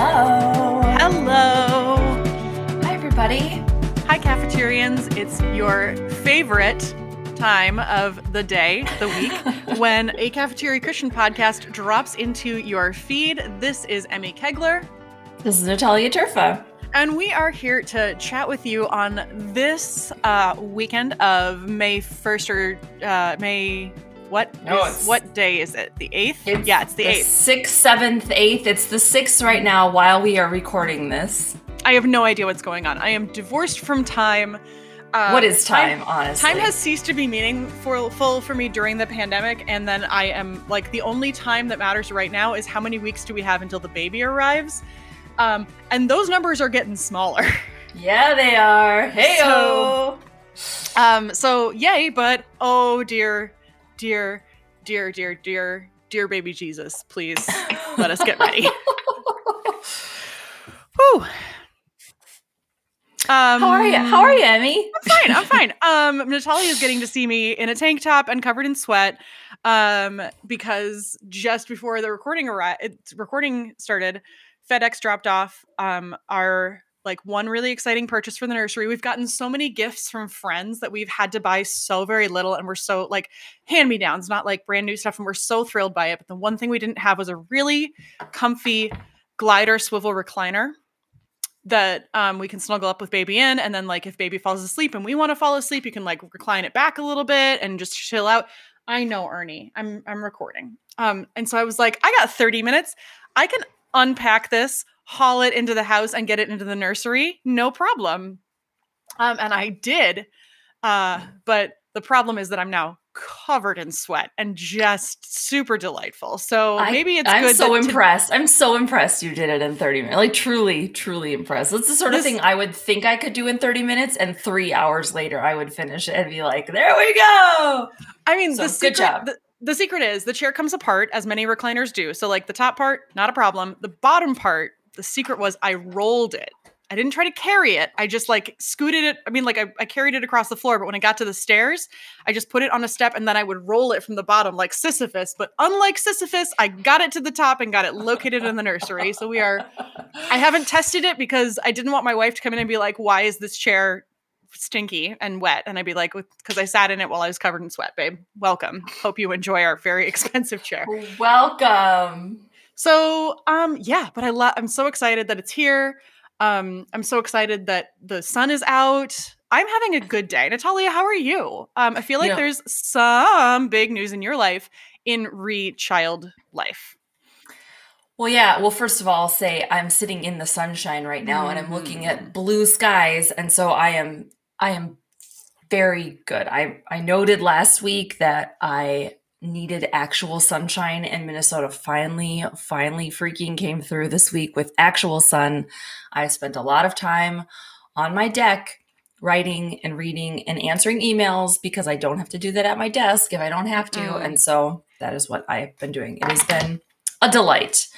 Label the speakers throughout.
Speaker 1: Hello.
Speaker 2: Hello.
Speaker 1: Hi, everybody.
Speaker 2: Hi, cafeterians. It's your favorite time of the day, the week, when a Cafeteria Christian podcast drops into your feed. This is Emmy Kegler.
Speaker 1: This is Natalia Terfa.
Speaker 2: And we are here to chat with you on this uh, weekend of May 1st or uh, May. What?
Speaker 1: No,
Speaker 2: is- what day is it? The 8th? yeah, it's the 8th.
Speaker 1: Sixth, seventh, eighth. It's the sixth right now while we are recording this.
Speaker 2: I have no idea what's going on. I am divorced from time. Uh,
Speaker 1: what is time, honestly?
Speaker 2: Time has ceased to be meaningful for me during the pandemic, and then I am like the only time that matters right now is how many weeks do we have until the baby arrives, um, and those numbers are getting smaller.
Speaker 1: Yeah, they are. Hey,
Speaker 2: So- um, so yay, but oh dear, dear, dear, dear, dear, dear baby Jesus, please let us get ready. Whew. Um,
Speaker 1: How are you? How are you, Emmy?
Speaker 2: I'm fine. I'm fine. Um, Natalia is getting to see me in a tank top and covered in sweat. Um, because just before the recording arrived, recording started, FedEx dropped off um our like one really exciting purchase for the nursery. We've gotten so many gifts from friends that we've had to buy so very little, and we're so like hand me downs, not like brand new stuff, and we're so thrilled by it. But the one thing we didn't have was a really comfy glider swivel recliner that um, we can snuggle up with baby in and then like if baby falls asleep and we want to fall asleep you can like recline it back a little bit and just chill out i know ernie i'm i'm recording um and so i was like i got 30 minutes i can unpack this haul it into the house and get it into the nursery no problem um and i did uh but the problem is that i'm now covered in sweat and just super delightful so
Speaker 1: I-
Speaker 2: maybe it's
Speaker 1: I'm
Speaker 2: good
Speaker 1: so impressed. I'm so impressed you did it in 30 minutes. Like truly, truly impressed. That's the sort of thing I would think I could do in 30 minutes, and three hours later I would finish it and be like, "There we go."
Speaker 2: I mean,
Speaker 1: So,
Speaker 2: the
Speaker 1: good
Speaker 2: secret,
Speaker 1: job.
Speaker 2: The, the secret is the chair comes apart, as many recliners do. So, like the top part, not a problem. The bottom part, the secret was I rolled it. I didn't try to carry it. I just like scooted it. I mean, like I, I carried it across the floor, but when I got to the stairs, I just put it on a step and then I would roll it from the bottom like Sisyphus. But unlike Sisyphus, I got it to the top and got it located in the nursery. So we are I haven't tested it because I didn't want my wife to come in and be like, "Why is this chair stinky and wet?" And I'd be like, "Because I sat in it while I was covered in sweat, babe. Welcome. Hope you enjoy our very expensive chair."
Speaker 1: Welcome.
Speaker 2: So, um, yeah, but I love. I'm so excited that it's here. Um, I'm so excited that the sun is out. I'm having a good day. Natalia, how are you? Um, I feel like
Speaker 1: know-
Speaker 2: there's some big news in your life in re-child life.
Speaker 1: Well, yeah. Well, first of all, I'll say I'm sitting in the sunshine right now, and I'm looking at blue skies, and so I am. I am very good. I I noted last week that I needed actual sunshine, and Minnesota finally, finally, freaking came through this week with actual sun. I spent a lot of time on my deck writing and reading and answering emails because I don't have to do that at my desk if I don't have to,
Speaker 2: Mm.
Speaker 1: and so that is what I have been doing. It has been a delight.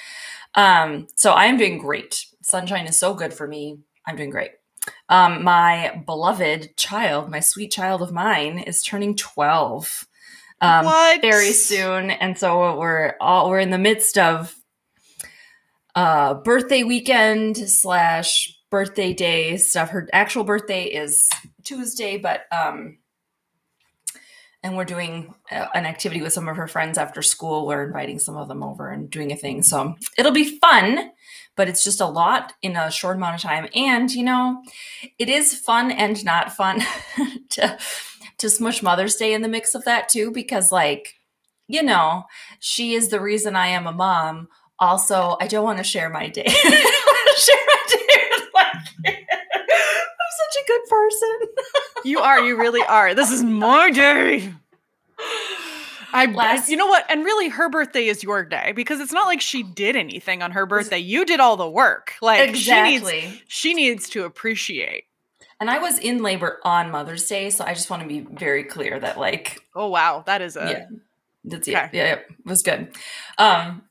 Speaker 1: Um, so I am doing great. Sunshine is so good for me. I'm doing great. Um, my beloved child, my sweet child of mine, is turning 12 um, very soon, and so we're all we're in the midst of uh, birthday weekend slash birthday day stuff. Her actual birthday is Tuesday, but um, and we're doing uh, an activity with some of her friends after school. We're inviting some of them over and doing a thing. So it'll be fun, but it's just a lot in a short amount of time. And you know, it is fun and not fun to to smush Mother's Day in the mix of that too, because like, you know, she is the reason I am a mom. Also, I don't want to share my day. I don't share my day with my kid. I'm such a good person.
Speaker 2: You are. You really are. This is my day. I,
Speaker 1: Last-
Speaker 2: you know what? And really, her birthday is your day because it's not like she did anything on her birthday. You did all the work. Like she needs,
Speaker 1: exactly.
Speaker 2: she needs to appreciate.
Speaker 1: And I was in labor on Mother's Day, so I just want to be very clear that like
Speaker 2: Oh wow, that is a
Speaker 1: yeah, that's
Speaker 2: okay.
Speaker 1: yeah, yeah, yeah, it was good. Um,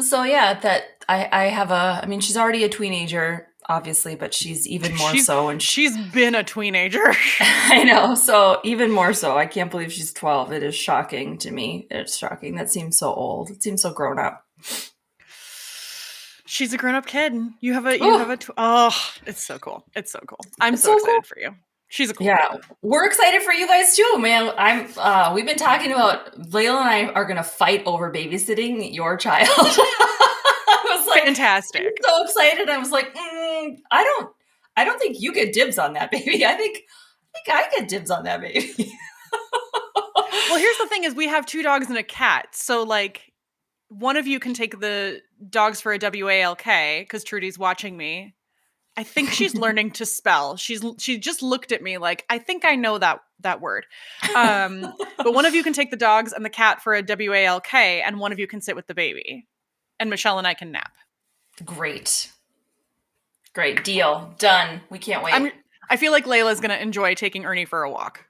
Speaker 1: so yeah, that I I have a. I mean, she's already a teenager, obviously, but she's even more
Speaker 2: She's-
Speaker 1: so, and she,
Speaker 2: she's been a teenager.
Speaker 1: I know. So even more so, I can't believe she's twelve. It is shocking to me. It's shocking. That seems so old. It seems so grown up.
Speaker 2: She's a grown-up kid. You have a you
Speaker 1: Oh.
Speaker 2: have a tw- oh, it's so cool. It's so cool. I'm so,
Speaker 1: so
Speaker 2: excited
Speaker 1: cool.
Speaker 2: for you. She's a cool
Speaker 1: Yeah, we're excited for you guys too, man. I'm. uh We've been talking about Layla and I are gonna fight over babysitting your child. I was like,
Speaker 2: Fantastic.
Speaker 1: so excited. I was like, mm, I don't. I don't think you get dibs on that baby. I think. I think I get dibs on that baby.
Speaker 2: Well, here's the thing is we have two dogs and a cat. So like one of you can take the dogs for a WALK cuz Trudy's watching me. I think she's learning to spell. She's she just looked at me like I think I know that that word. Um but one of you can take the dogs and the cat for a WALK and one of you can sit with the baby. And Michelle and I can nap.
Speaker 1: Great. Great deal. Done. We can't wait.
Speaker 2: I'm I feel like Layla's going to enjoy taking Ernie for a walk.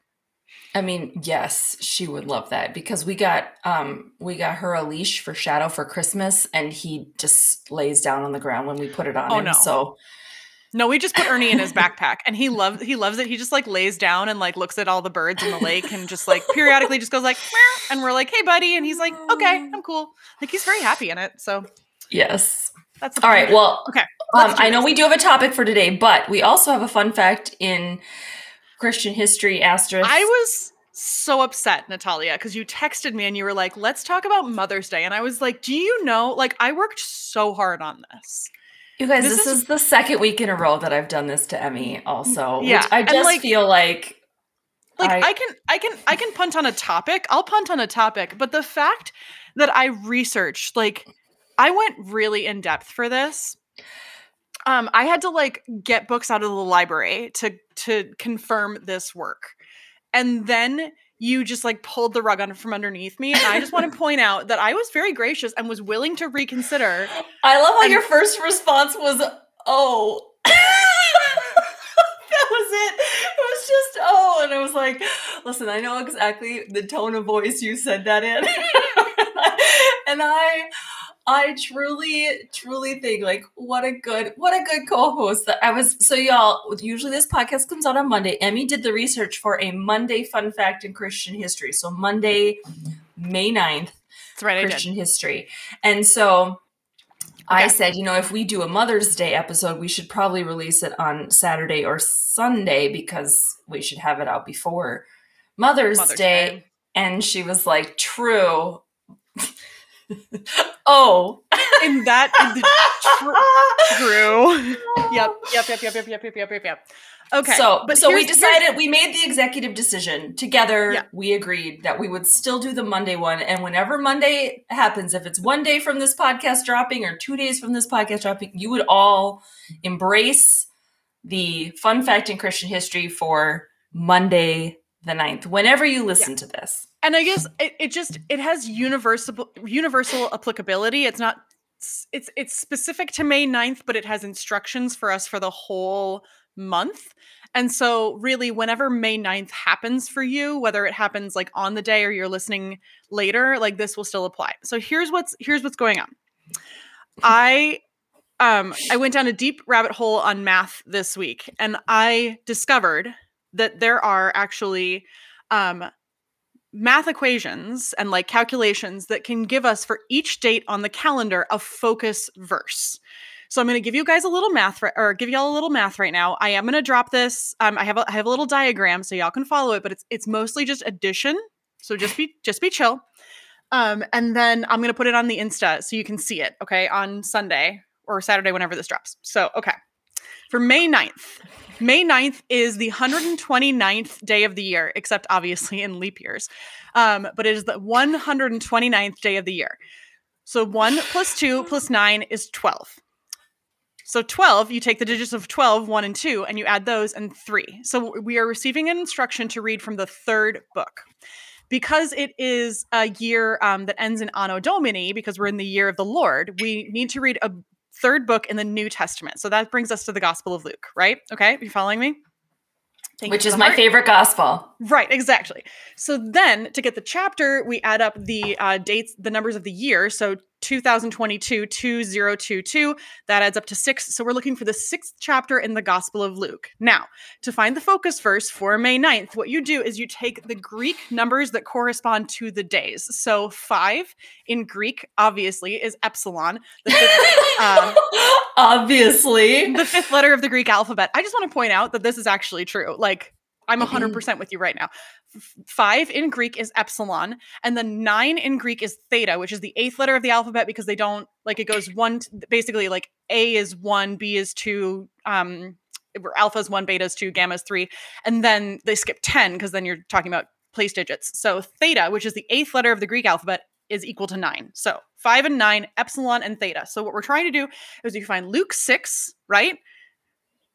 Speaker 1: I mean, yes, she would love that because we got um we got her a leash for Shadow for Christmas and he just lays down on the ground when we put it on
Speaker 2: Oh,
Speaker 1: him.
Speaker 2: no.
Speaker 1: So
Speaker 2: No, we just put Ernie in his backpack and he loves he loves it. He just like lays down and like looks at all the birds in the lake and just like periodically just goes like Meow, and we're like, "Hey buddy." And he's like, "Okay, I'm cool." Like he's very happy in it. So,
Speaker 1: yes.
Speaker 2: that's
Speaker 1: All right. Well,
Speaker 2: Okay,
Speaker 1: um, I know we do have a topic for today, but we also have a fun fact in Christian history asterisk.
Speaker 2: I was so upset, Natalia, because you texted me and you were like, let's talk about Mother's Day. And I was like, do you know? Like, I worked so hard on this.
Speaker 1: you guys.
Speaker 2: this
Speaker 1: This,
Speaker 2: is-
Speaker 1: is, the second week in a row that I've done this to Emmy. Also,
Speaker 2: Yeah,
Speaker 1: which I just
Speaker 2: like-
Speaker 1: feel like
Speaker 2: Like
Speaker 1: I-
Speaker 2: I, can I can I can punt on a topic. I'll punt on a topic, but the fact that I researched, like I went really in depth for this. Um, I had to like get books out of the library to to confirm this work. And then you just like pulled the rug on from underneath me. And I just want to point out that I was very gracious and was willing to reconsider.
Speaker 1: I love how
Speaker 2: And-
Speaker 1: your first response was, "Oh." that was it. It was just, "Oh," and I was like, "Listen, I know exactly the tone of voice you said that in." and I I truly, truly think like what a good, what a good co-host that I was. So y'all, usually this podcast comes out on Monday. Emmy did the research for a Monday fun fact in Christian history. So Monday, May 9th,
Speaker 2: That's right,
Speaker 1: Christian history. And so I said, you know, if we do a Mother's Day episode, we should probably release it on Saturday or Sunday because we should have it out before Mother's,
Speaker 2: Mother's
Speaker 1: Day.
Speaker 2: Day.
Speaker 1: And she was like, true. oh.
Speaker 2: And that is tr- true. yep, yep, yep, yep, yep, yep, yep, yep, yep, yep. Okay.
Speaker 1: So,
Speaker 2: but
Speaker 1: so we decided we made the executive decision together.
Speaker 2: Yeah.
Speaker 1: We agreed that we would still do the Monday one, and whenever Monday happens, if it's one day from this podcast dropping or two days from this podcast dropping, you would all embrace the fun fact in Christian history for Monday the 9th, whenever you listen to this.
Speaker 2: And I guess it, it just it has universal universal applicability. It's not it's it's specific to May 9th, but it has instructions for us for the whole month. And so really whenever May 9th happens for you, whether it happens like on the day or you're listening later, like this will still apply. So here's what's here's what's going on. I um I went down a deep rabbit hole on math this week and I discovered that there are actually um math equations and like calculations that can give us for each date on the calendar a focus verse. So I'm going to give you guys a little math or give y'all a little math right now. I am going to drop this. Um, I have a, I have a little diagram so y'all can follow it, but it's it's mostly just addition. So just be just be chill. Um, and then I'm going to put it on the Insta so you can see it. Okay, on Sunday or Saturday whenever this drops. So okay, for May 9th. May 9th is the 129th day of the year, except obviously in leap years. Um, but it is the 129th day of the year. So 1 plus 2 plus 9 is 12. So 12, you take the digits of 12, 1 and 2, and you add those and 3. So we are receiving an instruction to read from the third book. Because it is a year um, that ends in Anno Domini, because we're in the year of the Lord, we need to read a third book in the New Testament. So that brings us to the Gospel of Luke, right? Okay, you following me? Thank
Speaker 1: Which is my
Speaker 2: heart.
Speaker 1: favorite gospel.
Speaker 2: Right, exactly. So then to get the chapter, we add up the uh, dates, the numbers of the year. So 2022 2022. That adds up to six. So we're looking for the sixth chapter in the Gospel of Luke. Now, to find the focus verse for May 9th, what you do is you take the Greek numbers that correspond to the days. So five in Greek, obviously, is epsilon. The fifth, uh,
Speaker 1: Obviously.
Speaker 2: the fifth letter of the Greek alphabet. I just want to point out that this is actually true. Like, I'm 100% with you right now. Five in Greek is epsilon, and the nine in Greek is theta, which is the eighth letter of the alphabet because they don't like it goes one, basically, like A is one, B is two, um, alpha is one, beta is two, gamma is three, and then they skip 10 because then you're talking about place digits. So theta, which is the eighth letter of the Greek alphabet, is equal to nine. So five and nine, epsilon and theta. So what we're trying to do is you find Luke 6, right?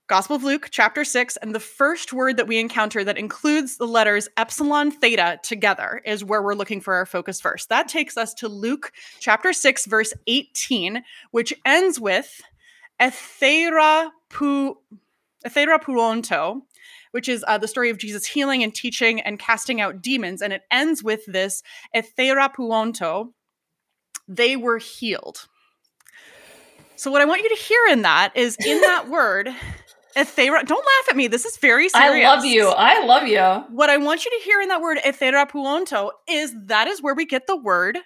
Speaker 2: Gospel of Luke, chapter 6, and the first word that we encounter that includes the letters epsilon theta together is where we're looking for our focus first. That takes us to Luke chapter 6, verse 18, which ends with Ethera pu which is uh, the story of Jesus healing and teaching and casting out demons. And it ends with this Ethera puonto, they were healed. So what I want you to hear in that is in that word, Ethera. Don't laugh at me. This is very serious.
Speaker 1: I love you. I love you.
Speaker 2: What I want you to hear in that word Ethera puonto is that is where we get the word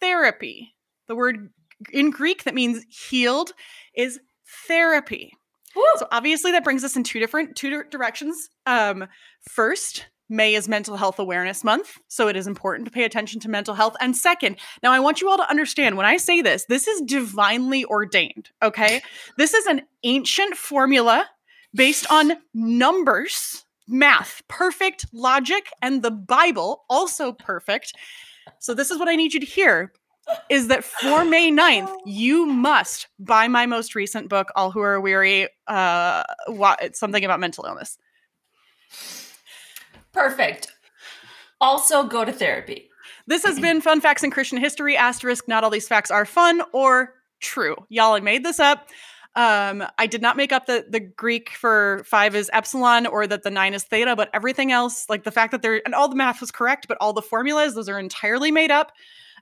Speaker 2: therapy. The word in Greek that means healed is therapy.
Speaker 1: Woo.
Speaker 2: So obviously that brings us in two different two directions. Um, first, May is Mental Health Awareness Month, so it is important to pay attention to mental health. And second, now I want you all to understand when I say this, this is divinely ordained. Okay, this is an ancient formula based on numbers, math, perfect logic, and the Bible, also perfect. So this is what I need you to hear is that for May 9th, you must buy my most recent book, All Who Are Weary, uh, something about mental illness.
Speaker 1: Perfect. Also, go to therapy.
Speaker 2: This has been Fun Facts in Christian History, asterisk, not all these facts are fun or true. Y'all, I made this up. Um, I did not make up that the Greek for five is epsilon or that the nine is theta, but everything else, like the fact that there and all the math was correct, but all the formulas, those are entirely made up.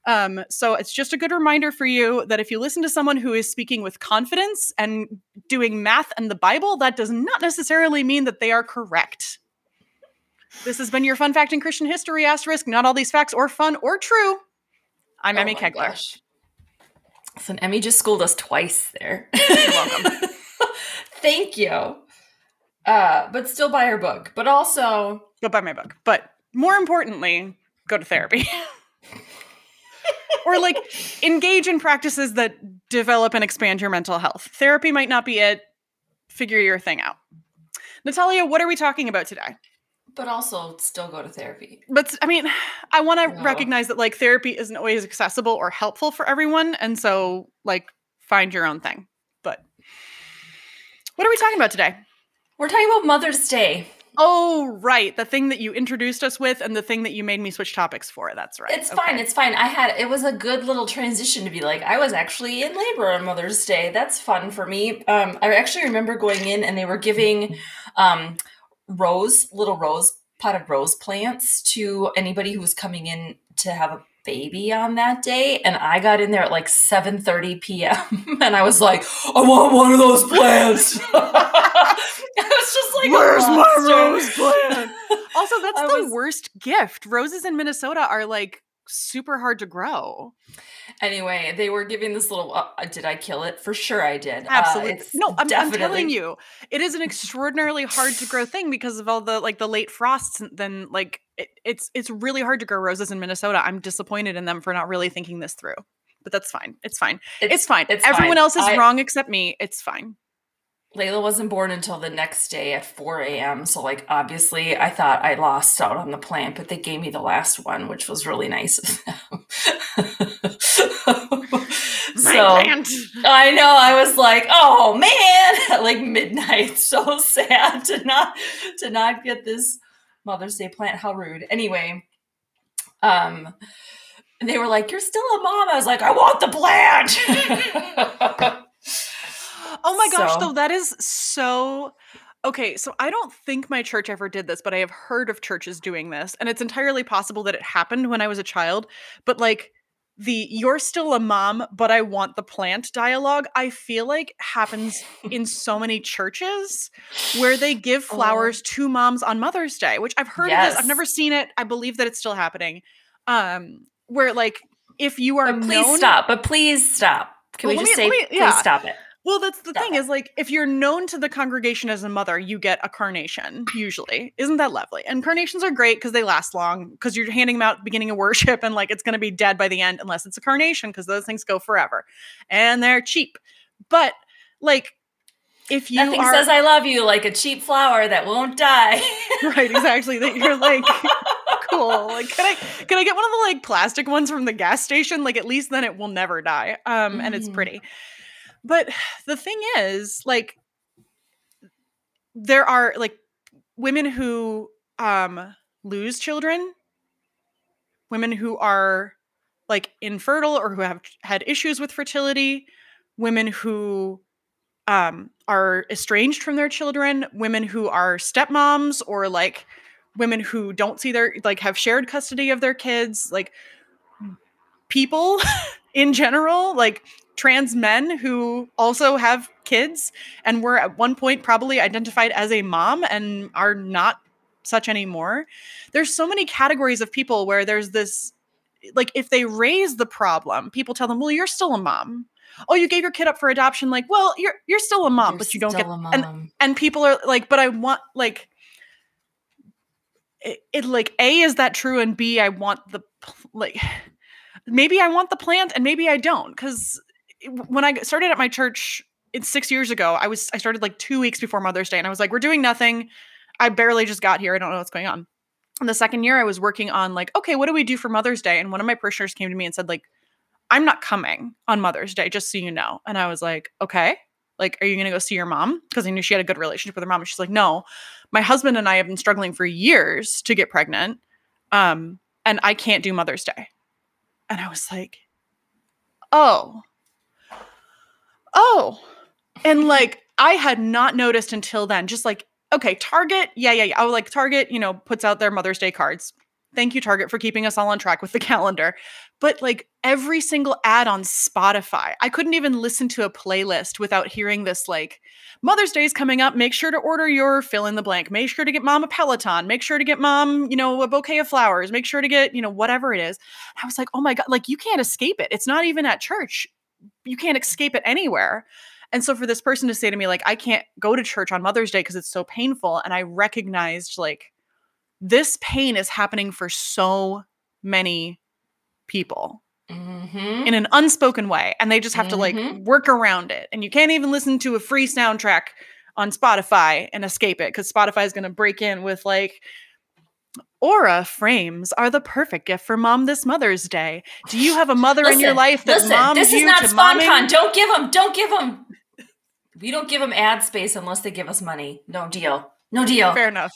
Speaker 2: Um, so it's just a good reminder for you that if you listen to someone who is speaking with confidence and doing math and the Bible, that does not necessarily mean that they are correct. This has been your fun fact in Christian history asterisk. Not all these facts or fun or true. I'm
Speaker 1: Oh
Speaker 2: Emmy
Speaker 1: my
Speaker 2: Kegler.
Speaker 1: gosh. Listen, Emmy just schooled us twice there.
Speaker 2: You're welcome.
Speaker 1: Thank you. Uh, but still buy her book. But also,
Speaker 2: Go buy my book. But more importantly, go to therapy. or like engage in practices that develop and expand your mental health. Therapy might not be it. Figure your thing out. Natalia, what are we talking about today?
Speaker 1: But also still go to therapy.
Speaker 2: But I mean, I want to
Speaker 1: No.
Speaker 2: recognize that like therapy isn't always accessible or helpful for everyone. And so, like, find your own thing. But what are we talking about today?
Speaker 1: We're talking about Mother's Day.
Speaker 2: Oh, right. The thing that you introduced us with and the thing that you made me switch topics for. That's right.
Speaker 1: It's fine. It's fine. I had it was a good little transition to be like I was actually in labor on Mother's Day. That's fun for me. Um, I actually remember going in and they were giving um, rose, little rose potted rose plants to anybody who was coming in to have a baby on that day. And I got in there at like seven thirty p.m. and I was like, I want one of those plants. I was just like,
Speaker 2: Where's oh,
Speaker 1: my
Speaker 2: rose plant? Also, that's
Speaker 1: I
Speaker 2: the
Speaker 1: was-
Speaker 2: worst gift. Roses in Minnesota are like super hard to grow.
Speaker 1: Anyway, they were giving this little. Uh, did I kill it? For sure, I did. Uh,
Speaker 2: Absolutely.
Speaker 1: it's
Speaker 2: no, I'm, I'm telling you, it is an extraordinarily hard to grow thing because of all the like the late frosts. And then like it, it's it's really hard to grow roses in Minnesota. I'm disappointed in them for not really thinking this through. But that's fine. It's fine. It's, fine.
Speaker 1: it's
Speaker 2: Everyone
Speaker 1: fine.
Speaker 2: else is
Speaker 1: I-
Speaker 2: wrong except me. It's fine.
Speaker 1: Layla wasn't born until the next day at 4 a.m. So, like, obviously, I thought I lost out on the plant, but they gave me the last one, which was really nice of them. so, I know, I was like, oh man, at like midnight. So sad to not to not get this Mother's Day plant. How rude. Anyway, um, they were like, "You're still a mom." I was like, "I want the plant."
Speaker 2: Oh my gosh,
Speaker 1: So-
Speaker 2: though that is so Okay, so I don't think my church ever did this, but I have heard of churches doing this, and it's entirely possible that it happened when I was a child, but like the you're still a mom, but I want the plant dialogue, I feel like happens in so many churches where they give
Speaker 1: Oh.
Speaker 2: flowers to moms on Mother's Day, which I've heard of this. I've never seen it. I believe that it's still happening. Um, where like if you are
Speaker 1: But please
Speaker 2: known
Speaker 1: stop. But please stop. Can
Speaker 2: Well,
Speaker 1: we just
Speaker 2: me-
Speaker 1: say,
Speaker 2: me-
Speaker 1: please stop it?
Speaker 2: Well, that's the
Speaker 1: Stop
Speaker 2: thing
Speaker 1: it.
Speaker 2: is like if you're known to the congregation as a mother, you get a carnation usually. Isn't that lovely? And carnations are great because they last long because you're handing them out at the beginning of worship and like it's going to be dead by the end unless it's a carnation because those things go forever and they're cheap. But like if you
Speaker 1: Nothing
Speaker 2: are
Speaker 1: says I love you like a cheap flower that won't die.
Speaker 2: right exactly that you're like cool like can i can i get one of the like plastic ones from the gas station like at least then it will never die um and it's
Speaker 1: Mhm.
Speaker 2: pretty but the thing is like there are like women who um lose children. Women who are like infertile or who have had issues with fertility. Women who um are estranged from their children. Women who are stepmoms or like women who don't see their like have shared custody of their kids. Like people in general like trans men who also have kids and were at one point probably identified as a mom and are not such anymore. There's so many categories of people where there's this like if they raise the problem people tell them well you're still a mom. Oh you gave your kid up for adoption. Like well you're you're still a mom
Speaker 1: You're
Speaker 2: but you don't get
Speaker 1: a
Speaker 2: and
Speaker 1: mom.
Speaker 2: and people are like but i want like it, it like a is that true? And b i want the like maybe i want the plant and maybe i don't because when i started at my church it's six years ago i was i started like two weeks before mother's day and i was like we're doing nothing. I barely just got here i don't know what's going on. And the second year i was working on like okay what do we do for mother's day? And one of my parishioners came to me and said like i'm not coming on mother's day just so you know. And i was like okay. Like are you going to go see your mom? Because i knew she had a good relationship with her mom and she's like no. My husband and i have been struggling for years to get pregnant um and i can't do mother's day. And i was like oh oh and like i had not noticed until then just like okay target yeah yeah yeah. I was like target you know puts out their mother's day cards. Thank you target for keeping us all on track with the calendar. But like every single ad on spotify i couldn't even listen to a playlist without hearing this like mother's day is coming up. Make sure to order your fill in the blank. Make sure to get mom a peloton. Make sure to get mom you know a bouquet of flowers. Make sure to get you know whatever it is. I was like oh my god like you can't escape it. It's not even at church you can't escape it anywhere and so for this person to say to me like i can't go to church on mother's day because it's so painful and i recognized like this pain is happening for so many people
Speaker 1: Mhm.
Speaker 2: in an unspoken way and they just have to like
Speaker 1: Mhm.
Speaker 2: work around it and you can't even listen to a free soundtrack on spotify and escape it because spotify is going to break in with like aura frames are the perfect gift for mom this mother's day do you have a mother in your life that
Speaker 1: Listen,
Speaker 2: moms
Speaker 1: this is
Speaker 2: you
Speaker 1: not
Speaker 2: to momming?
Speaker 1: SponCon. Don't give them. Don't give them. We don't give them ad space unless they give us money. No deal. No deal.
Speaker 2: fair enough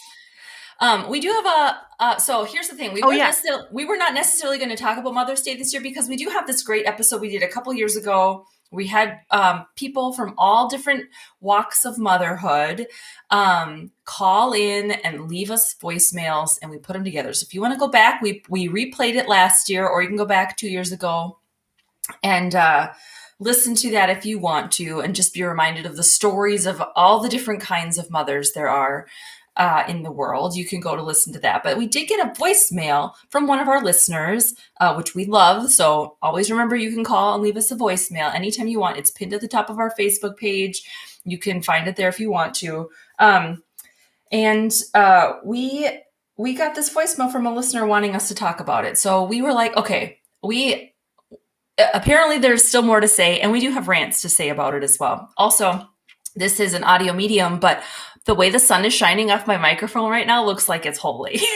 Speaker 1: Um, we do have a. Uh, so here's the thing. We
Speaker 2: Oh,
Speaker 1: were
Speaker 2: yeah.
Speaker 1: we were not necessarily going to talk about Mother's Day this year because we do have this great episode we did a couple years ago. We had um, people from all different walks of motherhood um, call in and leave us voicemails, and we put them together. So if you want to go back, we we replayed it last year, or you can go back two years ago and uh, listen to that if you want to, and just be reminded of the stories of all the different kinds of mothers there are uh, in the world. You can go to listen to that. But we did get a voicemail from one of our listeners, uh, which we love. So always remember you can call and leave us a voicemail anytime you want. It's pinned at the top of our Facebook page. You can find it there if you want to. Um, and uh, we we got this voicemail from a listener wanting us to talk about it. So we were like, okay, we apparently there's still more to say, and we do have rants to say about it as well. Also, this is an audio medium, but the way the sun is shining off my microphone right now looks like it's holy.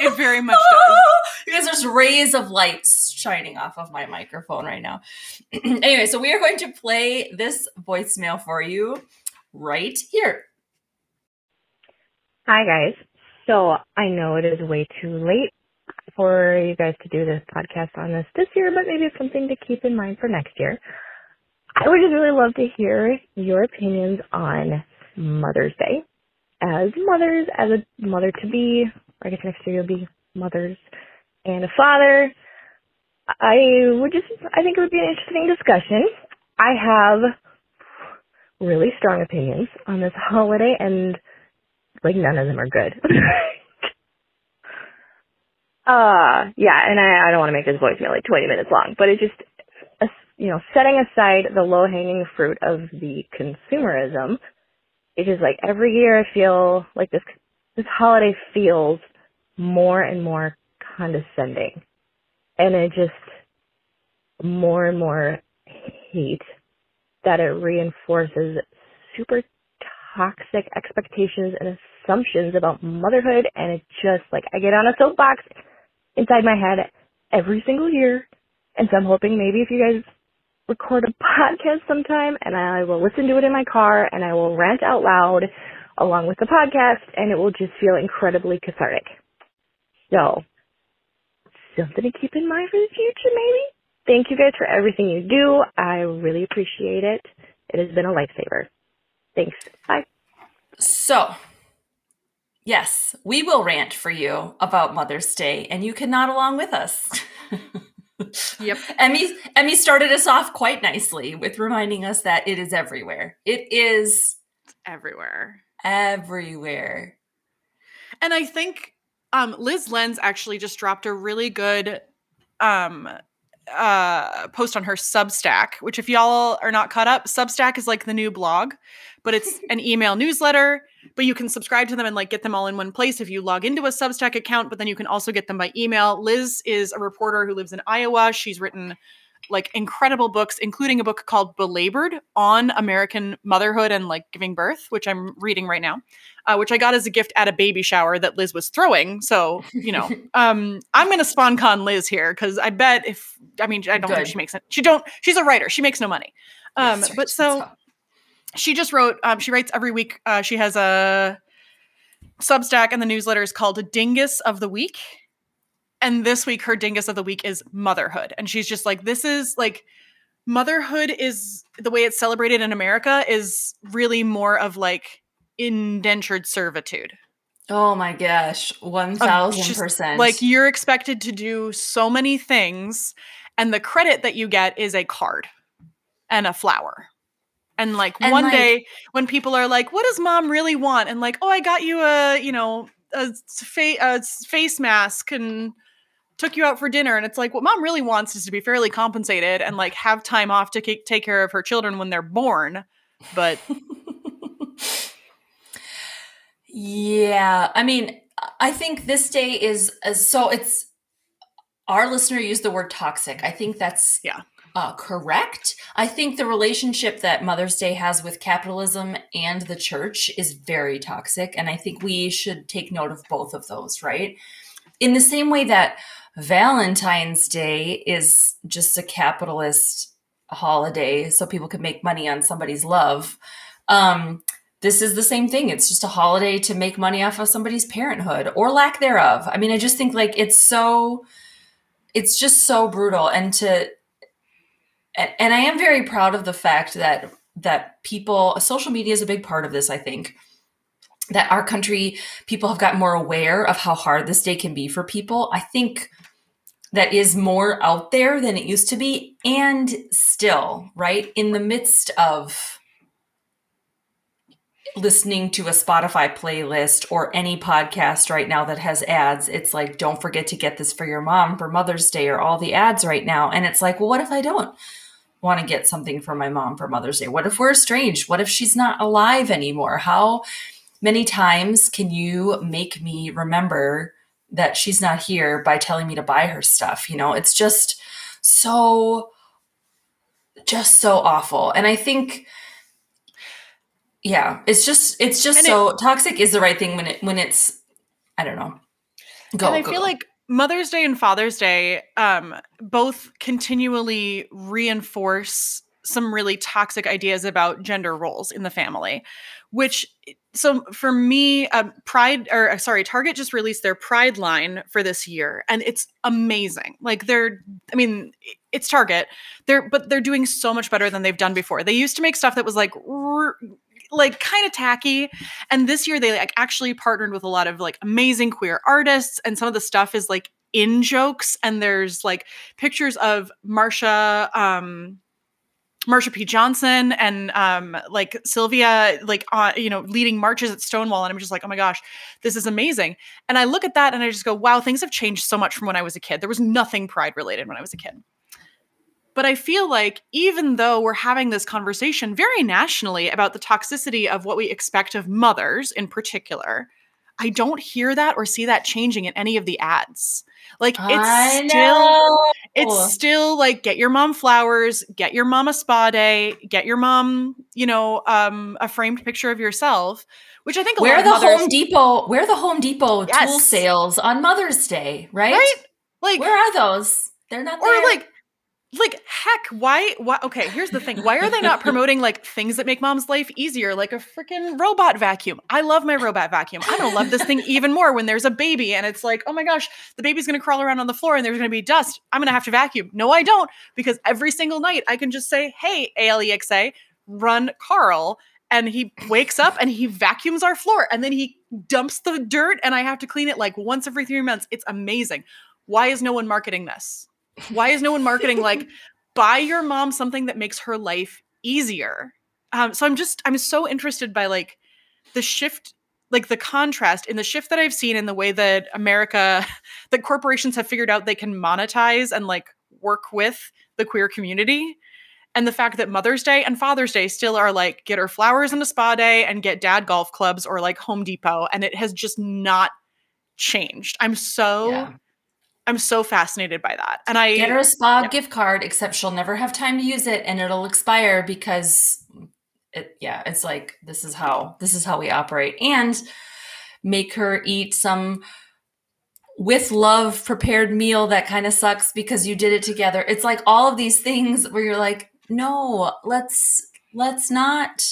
Speaker 2: it very much does
Speaker 1: because there's rays of light shining off of my microphone right now. anyway, so we are going to play this voicemail for you right here.
Speaker 3: Hi, guys. So I know it is way too late for you guys to do this podcast on this this year, but maybe it's something to keep in mind for next year. I would just really love to hear your opinions on Mother's Day. As mothers, as a mother to be, I guess next year you'll be mothers, and a father. I would just, I think it would be an interesting discussion. I have really strong opinions on this holiday, and like none of them are good. uh, yeah, and I, I don't want to make this voicemail like 20 minutes long, but it just, you know, setting aside the low hanging fruit of the consumerism, it is like every year I feel like this, this holiday feels more and more condescending. And I just more and more hate that it reinforces super toxic expectations and assumptions about motherhood and it just like I get on a soapbox inside my head every single year and so I'm hoping maybe if you guys record a podcast sometime and I will listen to it in my car and I will rant out loud along with the podcast and it will just feel incredibly cathartic. So something to keep in mind for the future maybe? Thank you guys for everything you do. I really appreciate it. It has been a lifesaver. Thanks. Bye.
Speaker 1: So, yes, we will rant for you about Mother's Day, and you can nod along with us.
Speaker 2: Yep.
Speaker 1: Emmy Emmy started us off quite nicely with reminding us that it is everywhere. It is
Speaker 2: Everywhere.
Speaker 1: everywhere.
Speaker 2: And I think um, Lyz Lenz actually just dropped a really good um, uh, post on her Substack, which if y'all are not caught up, Substack is like the new blog, but it's an email newsletter. But you can subscribe to them and like get them all in one place if you log into a Substack account. But then you can also get them by email. Lyz is a reporter who lives in Iowa. She's written like incredible books, including a book called Belabored on American motherhood and like giving birth, which I'm reading right now, uh, which I got as a gift at a baby shower that Lyz was throwing. So, you know, um, I'm going to spon con Lyz here because I bet if, I mean, I don't
Speaker 1: Good.
Speaker 2: think she makes it. She don't, she's a writer. She makes no money. Um,
Speaker 1: right.
Speaker 2: but so she just wrote, um, she writes every week. Uh, she has a Substack and the newsletter is called Dingus of the Week. And this week, her dingus of the week is motherhood. And she's just like, this is like, motherhood is the way it's celebrated in America is really more of like indentured servitude.
Speaker 1: Oh my gosh, thousand
Speaker 2: just,
Speaker 1: percent.
Speaker 2: Like you're expected to do so many things, and the credit that you get is a card and a flower. And like
Speaker 1: And,
Speaker 2: one
Speaker 1: like-
Speaker 2: day when people are like, "What does mom really want?" and like, "Oh, I got you a you know a, fa- a face mask and took you out for dinner," and it's like what mom really wants is to be fairly compensated and like have time off to take care of her children when they're born. But
Speaker 1: Yeah, I mean, I think this day is uh, so it's our listener used the word toxic. I think that's
Speaker 2: Yeah.
Speaker 1: uh, correct. I think the relationship that Mother's Day has with capitalism and the church is very toxic, and I think we should take note of both of those, right? In the same way that Valentine's Day is just a capitalist holiday, so people can make money on somebody's love. Um, this is the same thing. It's just a holiday to make money off of somebody's parenthood or lack thereof. I mean, I just think like it's so, it's just so brutal. And to, and, I am very proud of the fact that that people, social media is a big part of this. I think that our country people have gotten more aware of how hard this day can be for people. I think that is more out there than it used to be, and still, right in the midst of listening to a Spotify playlist or any podcast right now that has ads, it's like, don't forget to get this for your mom for Mother's Day or all the ads right now. And it's like, well, what if I don't want to get something for my mom for Mother's Day? What if we're estranged? What if she's not alive anymore? How many times can you make me remember that she's not here by telling me to buy her stuff? You know, it's just so, just so awful. And I think, yeah it's just it's just
Speaker 2: And
Speaker 1: so toxic is the right thing when it when it's i don't know go
Speaker 2: and I
Speaker 1: go,
Speaker 2: feel like Mother's Day and Father's Day um, both continually reinforce some really toxic ideas about gender roles in the family, which so for me, um, Pride or uh, sorry, Target just released their Pride line for this year, and it's amazing. Like they're, I mean, it's Target, they're but they're doing so much better than they've done before. They used to make stuff that was like. like kind of tacky and this year they like actually partnered with a lot of like amazing queer artists and some of the stuff is like in jokes and there's like pictures of Marsha um Marsha P. Johnson and um, like Sylvia, like uh, you know, leading marches at Stonewall, and I'm just like, oh my gosh, this is amazing. And I look at that and I just go, wow, things have changed so much from when I was a kid. There was nothing pride related when I was a kid. But I feel like even though we're having this conversation very nationally about the toxicity of what we expect of mothers in particular, I don't hear that or see that changing in any of the ads. Like it's still it's still like get your mom flowers, get your mom a spa day, get your mom, you know, um a framed picture of yourself, which I think a
Speaker 1: where
Speaker 2: lot
Speaker 1: the
Speaker 2: mothers,
Speaker 1: Home Depot, where the Home Depot tool sales on Mother's Day, right?
Speaker 2: right? Like
Speaker 1: Where are those? They're not
Speaker 2: or
Speaker 1: there.
Speaker 2: like like heck why why okay here's the thing. Why are they not promoting like things that make mom's life easier like a freaking robot vacuum? I love my robot vacuum. I'm gonna love this thing even more when there's a baby and it's like oh my gosh the baby's gonna crawl around on the floor and there's gonna be dust. I'm gonna have to vacuum. No i don't because every single night i can just say hey alexa run carl and he wakes up and he vacuums our floor and then he dumps the dirt and i have to clean it like once every three months. It's amazing. Why is no one marketing this why is no one marketing like buy your mom something that makes her life easier um, so i'm just i'm so interested by like the shift like the contrast in the shift that i've seen in the way that america that corporations have figured out they can monetize and like work with the queer community and the fact that mother's day and father's day still are like get her flowers and a spa day and get dad golf clubs or like home depot and it has just not changed i'm so
Speaker 1: Yeah.
Speaker 2: I'm so fascinated by that and i
Speaker 1: Get her a spa
Speaker 2: yeah.
Speaker 1: gift card, except she'll never have time to use it and it'll expire because it yeah, it's like this is how this is how we operate. And make her eat some with love prepared meal that kind of sucks because you did it together. It's like all of these things where you're like, no, let's let's not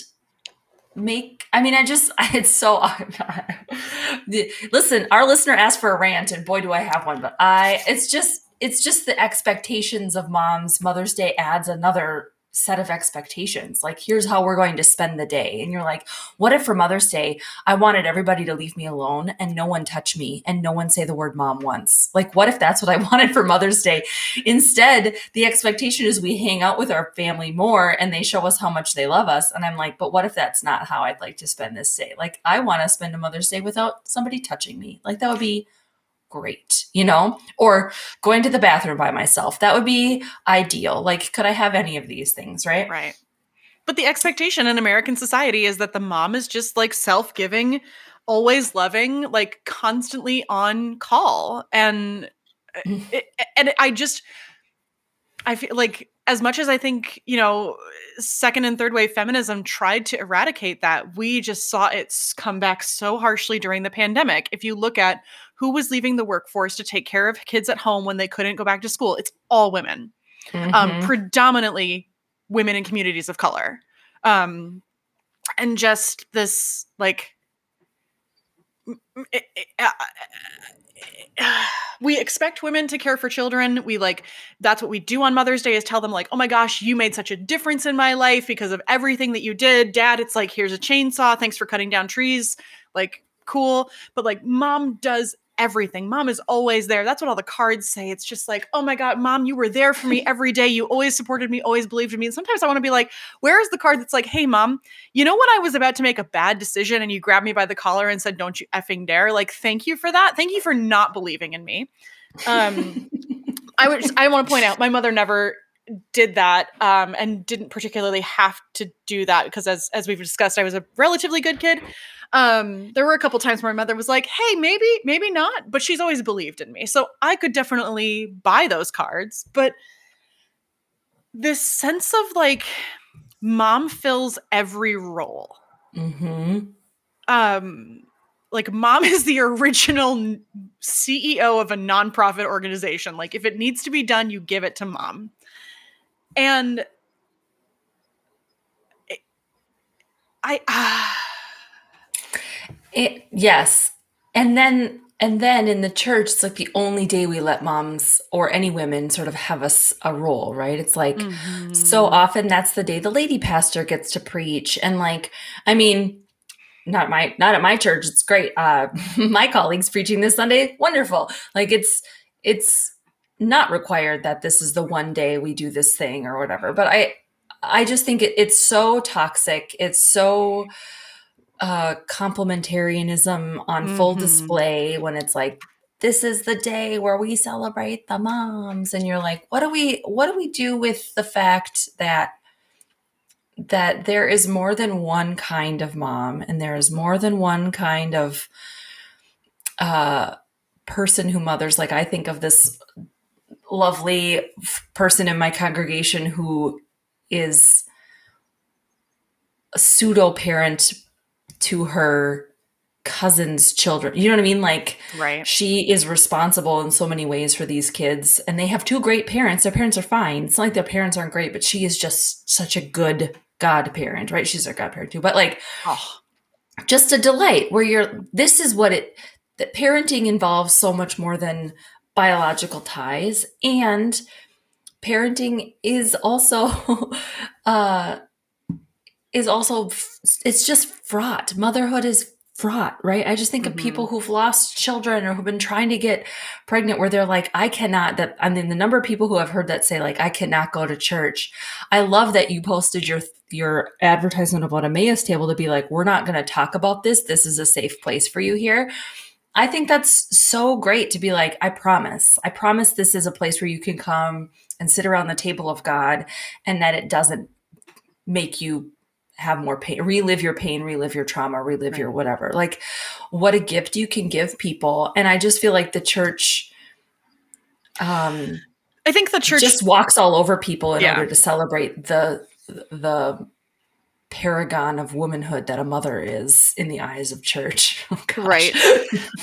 Speaker 1: make i mean i just it's so listen our listener asked for a rant and boy do i have one but i it's just it's just the expectations of moms mother's day adds another set of expectations. Like here's how we're going to spend the day. And you're like what if for mother's day i wanted everybody to leave me alone and no one touch me and no one say the word mom once? Like what if that's what i wanted for mother's day? Instead the expectation is we hang out with our family more and they show us how much they love us. And i'm like but what if that's not how i'd like to spend this day? Like i want to spend a mother's day without somebody touching me. Like that would be great you know or going to the bathroom by myself that would be ideal like could i have any of these things right
Speaker 2: Right. But the expectation in American society is that the mom is just like self giving, always loving, like constantly on call. And
Speaker 1: Mm.
Speaker 2: it, and I just, I feel like as much as I think, you know, second and third wave feminism tried to eradicate that, we just saw it come back so harshly during the pandemic. If you look at who was leaving the workforce to take care of kids at home when they couldn't go back to school, it's all women um,
Speaker 1: Mhm.
Speaker 2: predominantly women in communities of color. Um, and just this like it- it- uh, we expect women to care for children. We like that's what we do on mother's day is tell them like oh my gosh you made such a difference in my life because of everything that you did. Dad it's like here's a chainsaw. Thanks for cutting down trees. Like cool. But like mom does everything. Mom is always there. That's what all the cards say. It's just like oh my god mom you were there for me every day. You always supported me always believed in me. And sometimes i want to be like where is the card that's like hey mom you know when i was about to make a bad decision and you grabbed me by the collar and said don't you effing dare like thank you for that. Thank you for not believing in me. Um i would just, i want to point out my mother never did that um and didn't particularly have to do that because as as we've discussed i was a relatively good kid um there were a couple times where my mother was like hey maybe maybe not but she's always believed in me. So i could definitely buy those cards but this sense of like mom fills every role.
Speaker 1: Mhm.
Speaker 2: um like mom is the original ceo of a nonprofit organization. Like if it needs to be done you give it to mom. And i ah
Speaker 1: It, yes. And then and then in the church, it's like the only day we let moms or any women sort of have us a role, right? It's like so
Speaker 2: Mm.
Speaker 1: often that's the day the lady pastor gets to preach. And like, I mean, not my not at my church, it's great. Uh my colleagues preaching this Sunday, wonderful. Like it's it's not required that this is the one day we do this thing or whatever. But I I just think it, it's so toxic. It's so uh complementarianism on full
Speaker 2: Mhm.
Speaker 1: display when it's like this is the day where we celebrate the moms and you're like what do we what do we do with the fact that that there is more than one kind of mom and there is more than one kind of uh person who mothers like i think of this lovely f- person in my congregation who is a pseudo parent to her cousin's children. You know what i mean? Like
Speaker 2: Right.
Speaker 1: she is responsible in so many ways for these kids and they have two great parents. Their parents are fine. It's not like their parents aren't great but she is just such a good godparent right? She's their godparent too. But like
Speaker 2: Oh,
Speaker 1: just a delight where you're this is what it that parenting involves so much more than biological ties. And parenting is also uh is also it's just fraught. Motherhood is fraught right? I just think of
Speaker 2: Mhm.
Speaker 1: people who've lost children or who've been trying to get pregnant where they're like i cannot that i mean the number of people who have heard that say like i cannot go to church. I love that you posted your your advertisement about a Emmaus table to be like we're not going to talk about this. This is a safe place for you here. I think that's so great to be like i promise. I promise this is a place where you can come and sit around the table of god and that it doesn't make you have more pain relive your pain relive your trauma relive your whatever like what a gift you can give people and i just feel like the church um
Speaker 2: I think the church
Speaker 1: just walks all over people in
Speaker 2: Yeah.
Speaker 1: order to celebrate the the paragon of womanhood that a mother is in the eyes of church oh.
Speaker 2: Right.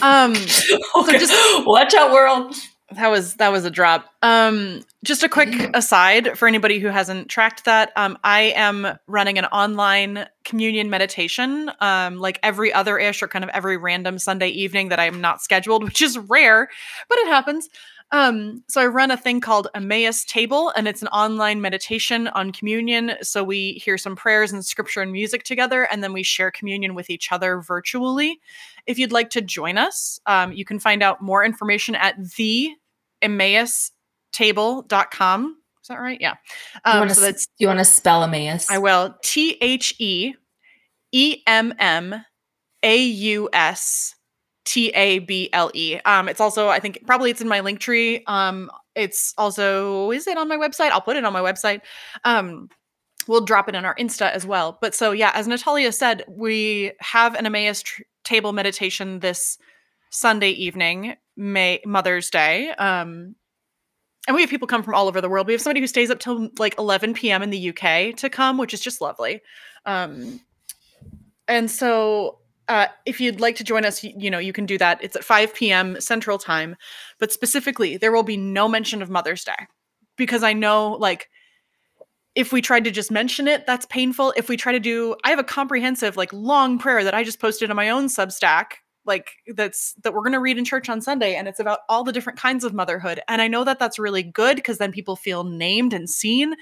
Speaker 2: um
Speaker 1: okay.
Speaker 2: just-
Speaker 1: watch out world
Speaker 2: that was that was a drop. Um just a quick aside for anybody who hasn't tracked that. Um i am running an online communion meditation um like every other ish or kind of every random sunday evening that i'm not scheduled which is rare but it happens um so i run a thing called emmaus table and it's an online meditation on communion so we hear some prayers and scripture and music together and then we share communion with each other virtually if you'd like to join us, um, you can find out more information at the emmaustable.com. Is that right? Yeah.
Speaker 1: you
Speaker 2: Um,
Speaker 1: want
Speaker 2: so
Speaker 1: to
Speaker 2: that's
Speaker 1: you want to spell Emmaus
Speaker 2: I will T H E E M M A U S T A B L E. Um, it's also I think probably it's in my link tree. Um, it's also is it on my website? I'll put it on my website. Um, we'll drop it in our Insta as well. But so yeah, as Natalia said, we have an Emmaus tr- table meditation this Sunday evening, May Mother's Day. Um, and we have people come from all over the world. We have somebody who stays up till like 11 p.m. in the UK to come, which is just lovely. Um, and so, uh, if you'd like to join us, you, you know, you can do that. It's at 5 p.m. Central Time. But specifically, there will be no mention of Mother's Day because I know, like, if we tried to just mention it, that's painful. If we try to do, I have a comprehensive, like, long prayer that I just posted on my own Substack like that's that we're going to read in church on Sunday and it's about all the different kinds of motherhood and I know that that's really good because then people feel named and seen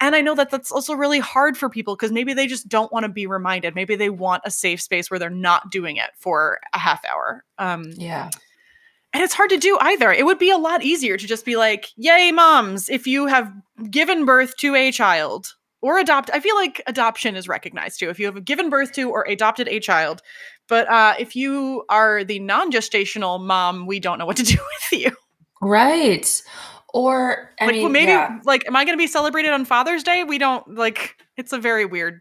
Speaker 2: and I know that that's also really hard for people because maybe they just don't want to be reminded. Maybe they want a safe space where they're not doing it for a half hour um
Speaker 1: yeah.
Speaker 2: and it's hard to do either. It would be a lot easier to just be like yay moms if you have given birth to a child or adopt i feel like adoption is recognized too. If you have given birth to or adopted a child but uh, if you are the non-gestational mom we don't know what to do with you.
Speaker 1: Right or I
Speaker 2: like
Speaker 1: mean,
Speaker 2: well, maybe
Speaker 1: yeah.
Speaker 2: like am i going to be celebrated on father's day? We don't like it's a very weird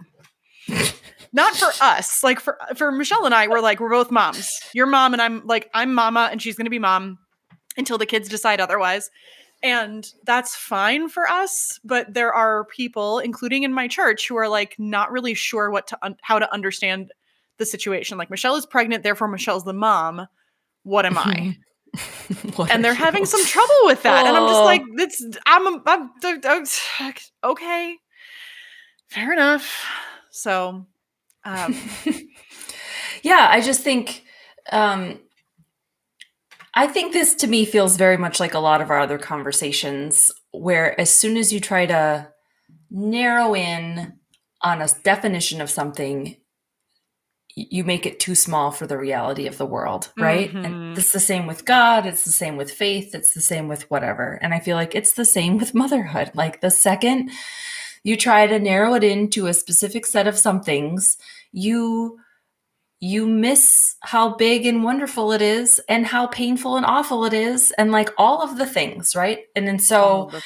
Speaker 2: not for us like for for michelle and i we're like we're both moms. You're mom and i'm like i'm mama and she's going to be mom until the kids decide otherwise. And that's fine for us but there are people including in my church who are like not really sure what to un- how to understand the situation. Like michelle is pregnant therefore michelle's the mom. What am i and they're having some trouble with that and i'm just
Speaker 1: Oh.
Speaker 2: like it's i'm, I'm, I'm okay. Fair enough. So um
Speaker 1: yeah i just think um i think this to me feels very much like a lot of our other conversations where as soon as you try to narrow in on a definition of something you make it too small for the reality of the world, right?
Speaker 2: Mhm.
Speaker 1: And it's the same with God, it's the same with faith, it's the same with whatever. And I feel like it's the same with motherhood. Like the second you try to narrow it into a specific set of some things, you you miss how big and wonderful it is and how painful and awful it is and like all of the things, right? And then so
Speaker 2: the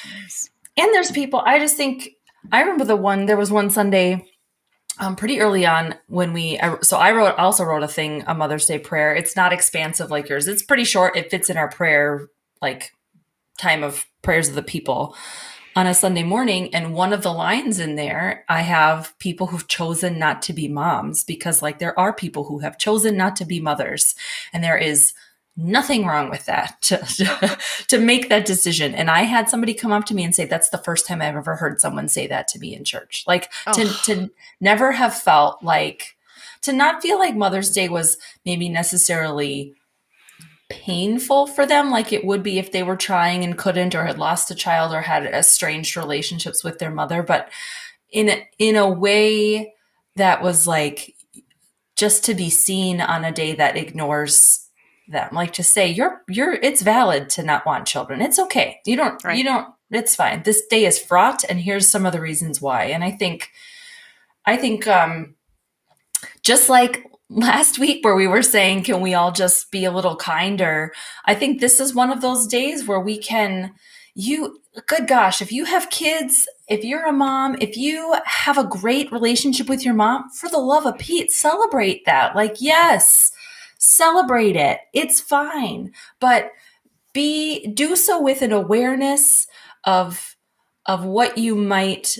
Speaker 1: and there's people i just think i remember the one there was one sunday um, pretty early on when we so i wrote also wrote a thing a mother's day prayer. It's not expansive like yours. It's pretty short. It fits in our prayer like time of prayers of the people on a sunday morning. And one of the lines in there i have people who've chosen not to be moms because like there are people who have chosen not to be mothers. And there is nothing wrong with that to, to, make that decision. And I had somebody come up to me and say, that's the first time I've ever heard someone say that to me in church. Like to, to never have felt like, to not feel like Mother's Day was maybe necessarily painful for them like it would be if they were trying and couldn't or had lost a child or had estranged relationships with their mother but in a, in a way that was like just to be seen on a day that ignores them like to say you're you're it's valid to not want children. It's okay. You don't
Speaker 2: Right.
Speaker 1: you don't it's fine. This day is fraught and here's some of the reasons why. And i think i think um just like last week where we were saying can we all just be a little kinder? I think this is one of those days where we can you good gosh if you have kids if you're a mom if you have a great relationship with your mom for the love of pete celebrate that. Like yes celebrate it. It's fine. But be do so with an awareness of of what you might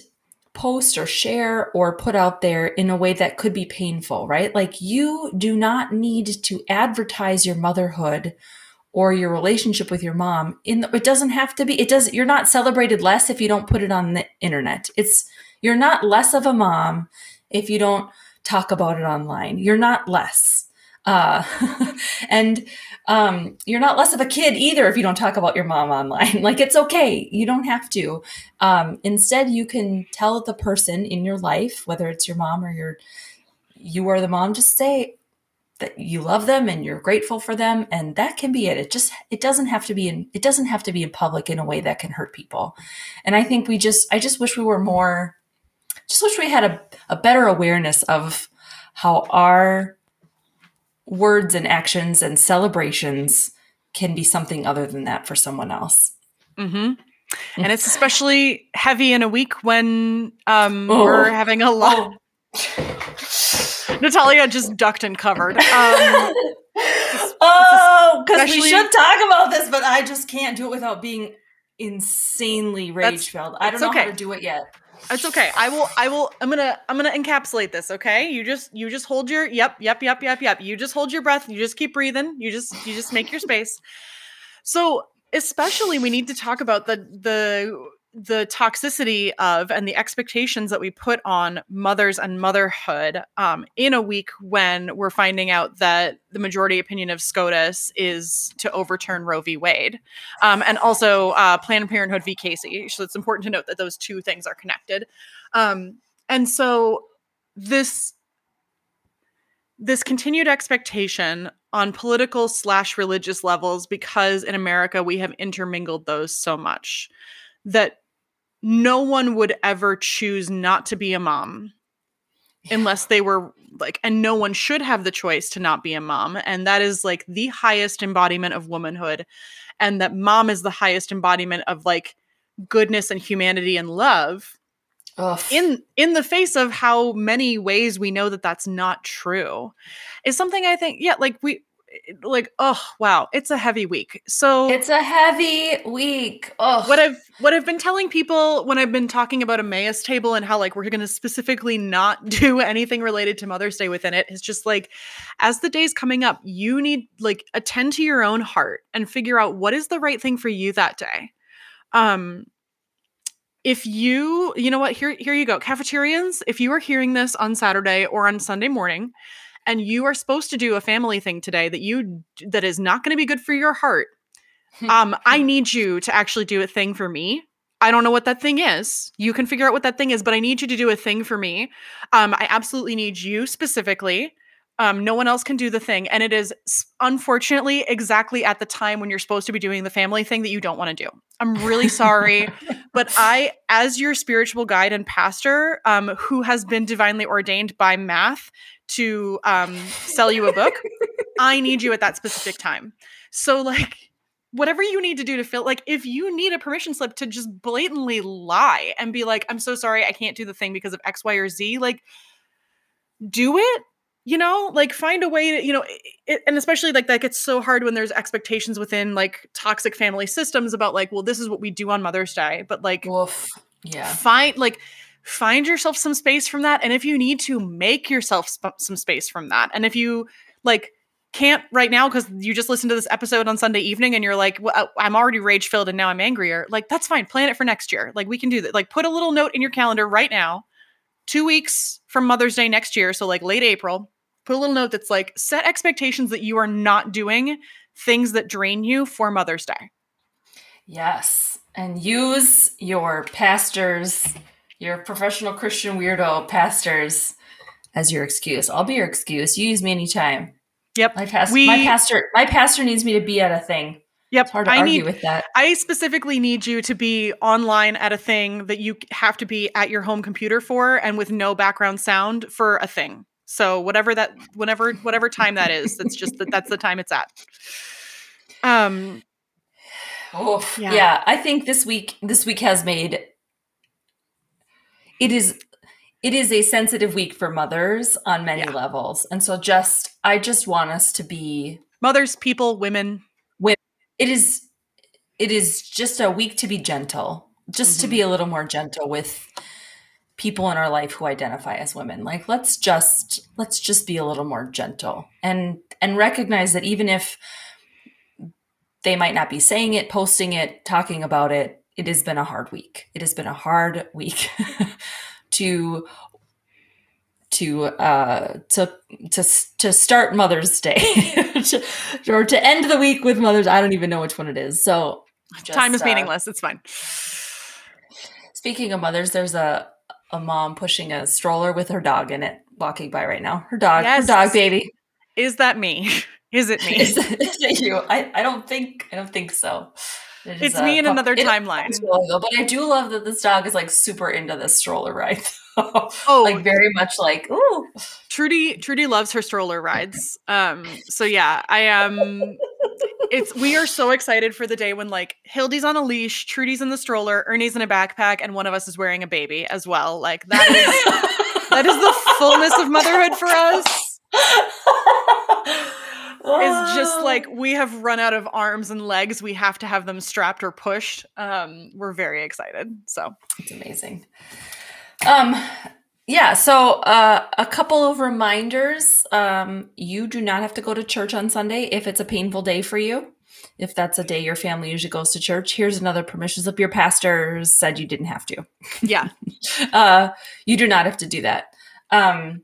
Speaker 1: post or share or put out there in a way that could be painful right? Like you do not need to advertise your motherhood or your relationship with your mom in the, it doesn't have to be it does you're not celebrated less if you don't put it on the internet. It's you're not less of a mom if you don't talk about it online. You're not less uh, and um, you're not less of a kid either if you don't talk about your mom online. Like it's okay. You don't have to. Um, instead you can tell the person in your life whether it's your mom or your you are the mom just say that you love them and you're grateful for them and that can be it. It just it doesn't have to be in it doesn't have to be in public in a way that can hurt people. And i think we just i just wish we were more just wish we had a, a better awareness of how our words and actions and celebrations can be something other than that for someone else
Speaker 2: hmm And it's especially heavy in a week when um,
Speaker 1: Oh.
Speaker 2: we're having a lot. Natalia just ducked and covered. Um,
Speaker 1: oh, because we should talk about this, but I just can't do it without being insanely rage filled. I don't know how to do it yet.
Speaker 2: It's okay. I will. I will. I'm gonna. I'm gonna encapsulate this. Okay. You just. You just hold your. Yep. Yep. Yep. Yep. Yep. You just hold your breath. You just keep breathing. You just. You just make your space. So especially we need to talk about the the the toxicity of and the expectations that we put on mothers and motherhood um, in a week when we're finding out that the majority opinion of SCOTUS is to overturn Roe v. Wade, um, and also uh, Planned Parenthood v. Casey. So it's important to note that those two things are connected. Um, and so this this continued expectation on political slash religious levels because in america we have intermingled those so much that no one would ever choose not to be a mom unless they were like and no one should have the choice to not be a mom and that is like the highest embodiment of womanhood and that mom is the highest embodiment of like goodness and humanity and love
Speaker 1: Ugh.
Speaker 2: in in the face of how many ways we know that that's not true is something i think yeah like we like oh wow it's a heavy week. So
Speaker 1: it's a heavy week. Oh,
Speaker 2: what i've what i've been telling people when i've been talking about a Emmaus table and how like we're going to specifically not do anything related to mother's day within it is just like as the days coming up you need like attend to your own heart and figure out what is the right thing for you that day. Um if you you know what here here you go. Cafeterians if you are hearing this on saturday or on sunday morning and you are supposed to do a family thing today that you that is not going to be good for your heart. Um i need you to actually do a thing for me. I don't know what that thing is. You can figure out what that thing is but i need you to do a thing for me. Um i absolutely need you specifically Um, no one else can do the thing. And it is unfortunately exactly at the time when you're supposed to be doing the family thing that you don't want to do. I'm really sorry. but I, as your spiritual guide and pastor, um, who has been divinely ordained by math to um, sell you a book, I need you at that specific time. So, like, whatever you need to do to feel like if you need a permission slip to just blatantly lie and be like, I'm so sorry, I can't do the thing because of X, Y, or Z, like, do it you know like find a way to you know it, and especially like that gets so hard when there's expectations within like toxic family systems about like well this is what we do on mother's day but like
Speaker 1: Woof. Yeah.
Speaker 2: find like find yourself some space from that and if you need to make yourself sp- some space from that and if you like can't right now because you just listened to this episode on sunday evening and you're like well, i'm already rage filled and now i'm angrier like that's fine plan it for next year like we can do that like put a little note in your calendar right now two weeks from mother's day next year so like late april put a little note that's like set expectations that you are not doing things that drain you for mother's day
Speaker 1: Yes. And use your pastors, your professional Christian weirdo pastors as your excuse. I'll be your excuse. You use me anytime.
Speaker 2: Yep.
Speaker 1: My past
Speaker 2: We-
Speaker 1: my pastor my pastor needs me to be at a thing.
Speaker 2: Yep.
Speaker 1: It's hard to
Speaker 2: I
Speaker 1: argue
Speaker 2: need
Speaker 1: with that.
Speaker 2: I specifically need you to be online at a thing that you have to be at your home computer for and with no background sound for a thing. So whatever that whenever whatever time that is, that's just that that's the time it's at. Um
Speaker 1: Oof.
Speaker 2: Yeah.
Speaker 1: Yeah. I think this week this week has made it is it is a sensitive week for mothers on many
Speaker 2: Yeah.
Speaker 1: levels. And so just I just want us to be
Speaker 2: mothers, people, women. Women.
Speaker 1: It is it is just a week to be gentle just to be
Speaker 2: Mm-hmm.
Speaker 1: a little more gentle with people in our life who identify as women like let's just let's just be a little more gentle and and recognize that even if they might not be saying it posting it talking about it it has been a hard week it has been a hard week to to uh to to to start mother's day to, or to end the week with mother's i don't even know which one it is so
Speaker 2: time is
Speaker 1: uh,
Speaker 2: meaningless. It's fine.
Speaker 1: speaking of mothers there's a a mom pushing a stroller with her dog in it walking by right now her dog
Speaker 2: Yes.
Speaker 1: her dog baby
Speaker 2: Is that me? Is it me?
Speaker 1: is, it- is it you I, I don't think i don't think so It is
Speaker 2: It's
Speaker 1: a
Speaker 2: me in another
Speaker 1: is
Speaker 2: timeline.
Speaker 1: though, but i do love that this dog is like super into this stroller ride
Speaker 2: Oh,
Speaker 1: like very much like ooh
Speaker 2: Trudy Trudy loves her stroller rides. Um so yeah, I am it's we are so excited for the day when like Hildy's on a leash, Trudy's in the stroller, Ernie's in a backpack and one of us is wearing a baby as well. Like that is that is the fullness of motherhood for us. Is just like we have run out of arms and legs. We have to have them strapped or pushed. Um we're very excited. So,
Speaker 1: It's amazing. Um, yeah. So uh, a couple of reminders. Um, you do not have to go to church on Sunday if it's a painful day for you. If that's a day your family usually goes to church, here's another permission slip. Your pastor said you didn't have to.
Speaker 2: yeah.
Speaker 1: Uh, you do not have to do that. Um,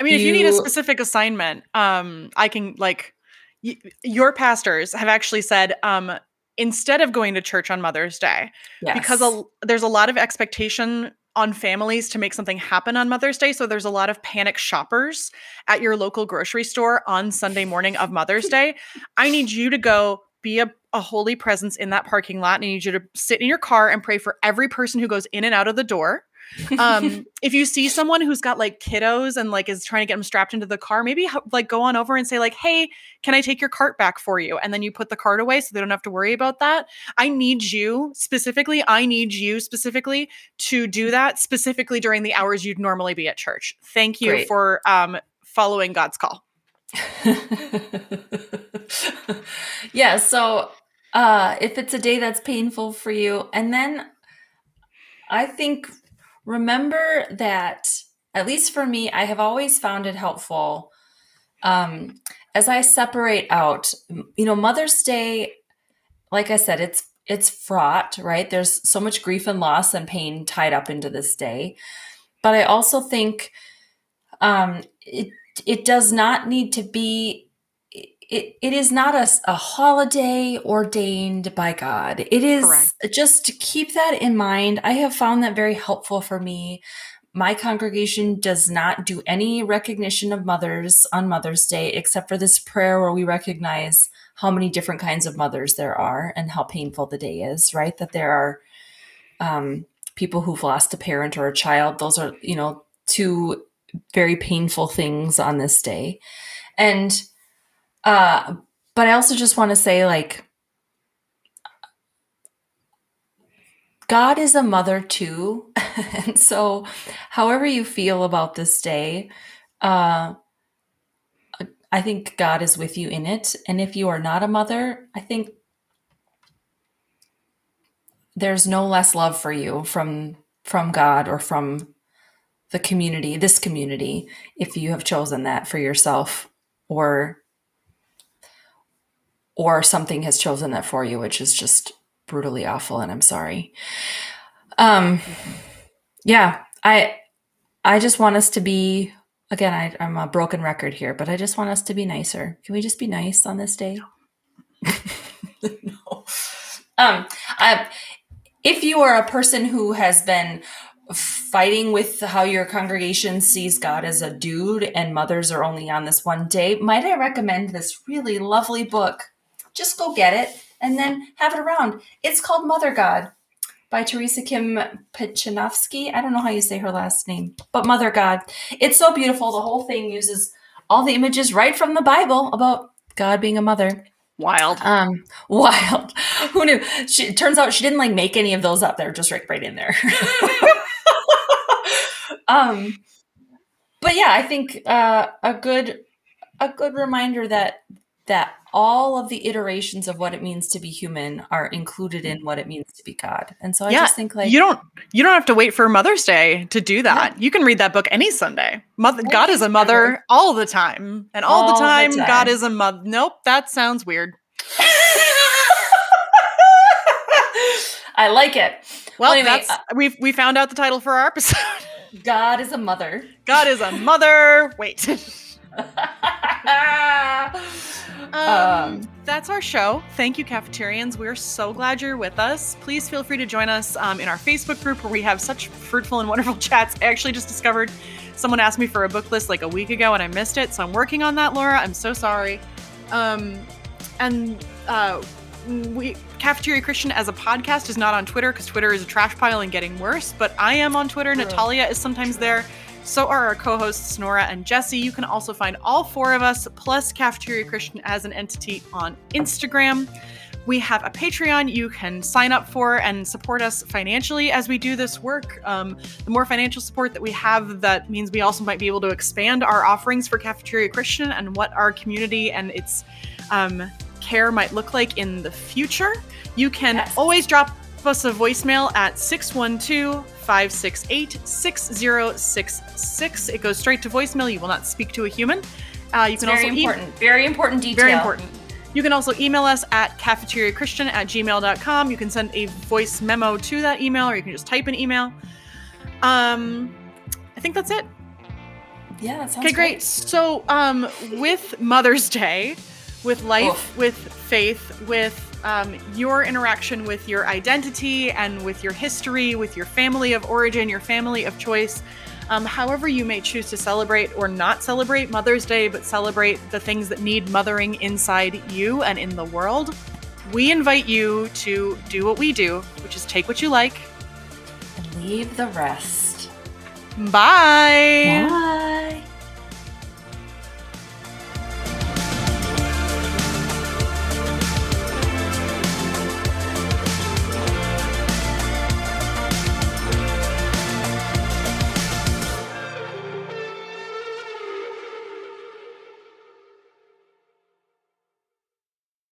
Speaker 2: I mean, if you need a specific assignment, um, I can like y- your pastors have actually said um, instead of going to church on Mother's Day,
Speaker 1: yes.
Speaker 2: because a, there's a lot of expectation on families to make something happen on Mother's Day. So there's a lot of panic shoppers at your local grocery store on Sunday morning of Mother's Day. I need you to go be a, a holy presence in that parking lot. And I need you to sit in your car and pray for every person who goes in and out of the door. Um, if you see someone who's got like kiddos and like is trying to get them strapped into the car, maybe like go on over and say like, "Hey, can I take your cart back for you?" And then you put the cart away so they don't have to worry about that. I need you specifically. I need you specifically to do that specifically during the hours you'd normally be at church. Thank you
Speaker 1: Great.
Speaker 2: for um, following God's call.
Speaker 1: yeah so uh if it's a day that's painful for you and then i think remember that at least for me i have always found it helpful um as i separate out you know mother's day like i said it's it's fraught right? There's so much grief and loss and pain tied up into this day. But i also think um it it does not need to be it, it is not a, a holiday ordained by God. It is
Speaker 2: Correct.
Speaker 1: just to keep that in mind. I have found that very helpful for me. my congregation does not do any recognition of mothers on Mother's Day except for this prayer where we recognize how many different kinds of mothers there are and how painful the day is, right? That there are um, people who've lost a parent or a child. Those are, you know, two very painful things on this day. And, uh, but I also just want to say, like, God is a mother too. and so, however you feel about this day, uh, I think God is with you in it. And if you are not a mother, I think there's no less love for you from from God or from the community, this community, if you have chosen that for yourself or or something has chosen that for you, which is just brutally awful and I'm sorry. Um yeah, I I just want us to be again, I, I'm a broken record here, but I just want us to be nicer. Can we just be nice on this day? no. Um, I, if you are a person who has been fighting with how your congregation sees God as a dude and mothers are only on this one day, might I recommend this really lovely book? Just go get it and then have it around. It's called Mother God by Teresa Kim Pecinovsky. I don't know how you say her last name, but Mother God. It's so beautiful. The whole thing uses all the images right from the Bible about God being a mother.
Speaker 2: Wild.
Speaker 1: Um, wild. Who knew? She, it turns out she didn't like make any of those up. They're just right, right in there. um, but yeah, I think uh, a good a good reminder that that all of the iterations of what it means to be human are included in what it means to be God. And so I
Speaker 2: yeah,
Speaker 1: just think like
Speaker 2: you don't you don't have to wait for Mother's Day to do that. Yeah. You can read that book any Sunday. Mother any God is a mother Sunday. all the time. And all, all the, time, the, time, God is a mother. Nope, that sounds weird.
Speaker 1: I like it.
Speaker 2: Well, well anyway, that's uh, we we found out the title for our episode.
Speaker 1: God is a mother.
Speaker 2: God is a mother. Wait. Um, that's our show. Thank you, cafeterians. We're so glad you're with us. Please feel free to join us um, in our Facebook group where we have such fruitful and wonderful chats. I actually just discovered someone asked me for a book list like a week ago and I missed it. So I'm working on that, Laura. I'm so sorry. Um, and uh, we Cafeteria Christian as a podcast is not on Twitter because Twitter is a trash pile and getting worse. But I am on Twitter. Natalia is sometimes there. So are our co hosts, Nora and Jesse. You can also find all four of us, plus Cafeteria Christian as an entity on Instagram. We have a Patreon you can sign up for and support us financially as we do this work. Um, the more financial support that we have, that means we also might be able to expand our offerings for Cafeteria Christian and what our community and its um, care might look like in the future. You can yes. always drop us a voicemail at 612 568 6066. It goes straight to voicemail. You will not speak to a human.
Speaker 1: Uh, you it's can very also important. E- very important detail.
Speaker 2: Very important. You can also email us at cafeteriachristian at gmail.com. You can send a voice memo to that email or you can just type an email. Um, I think that's it.
Speaker 1: Yeah, that sounds
Speaker 2: Okay, great. great. So, um, with Mother's Day, with life, Oof. with faith, with um, your interaction with your identity and with your history, with your family of origin, your family of choice. Um, however, you may choose to celebrate or not celebrate Mother's Day, but celebrate the things that need mothering inside you and in the world, we invite you to do what we do, which is take what you like
Speaker 1: and leave the rest.
Speaker 2: Bye.
Speaker 1: Bye.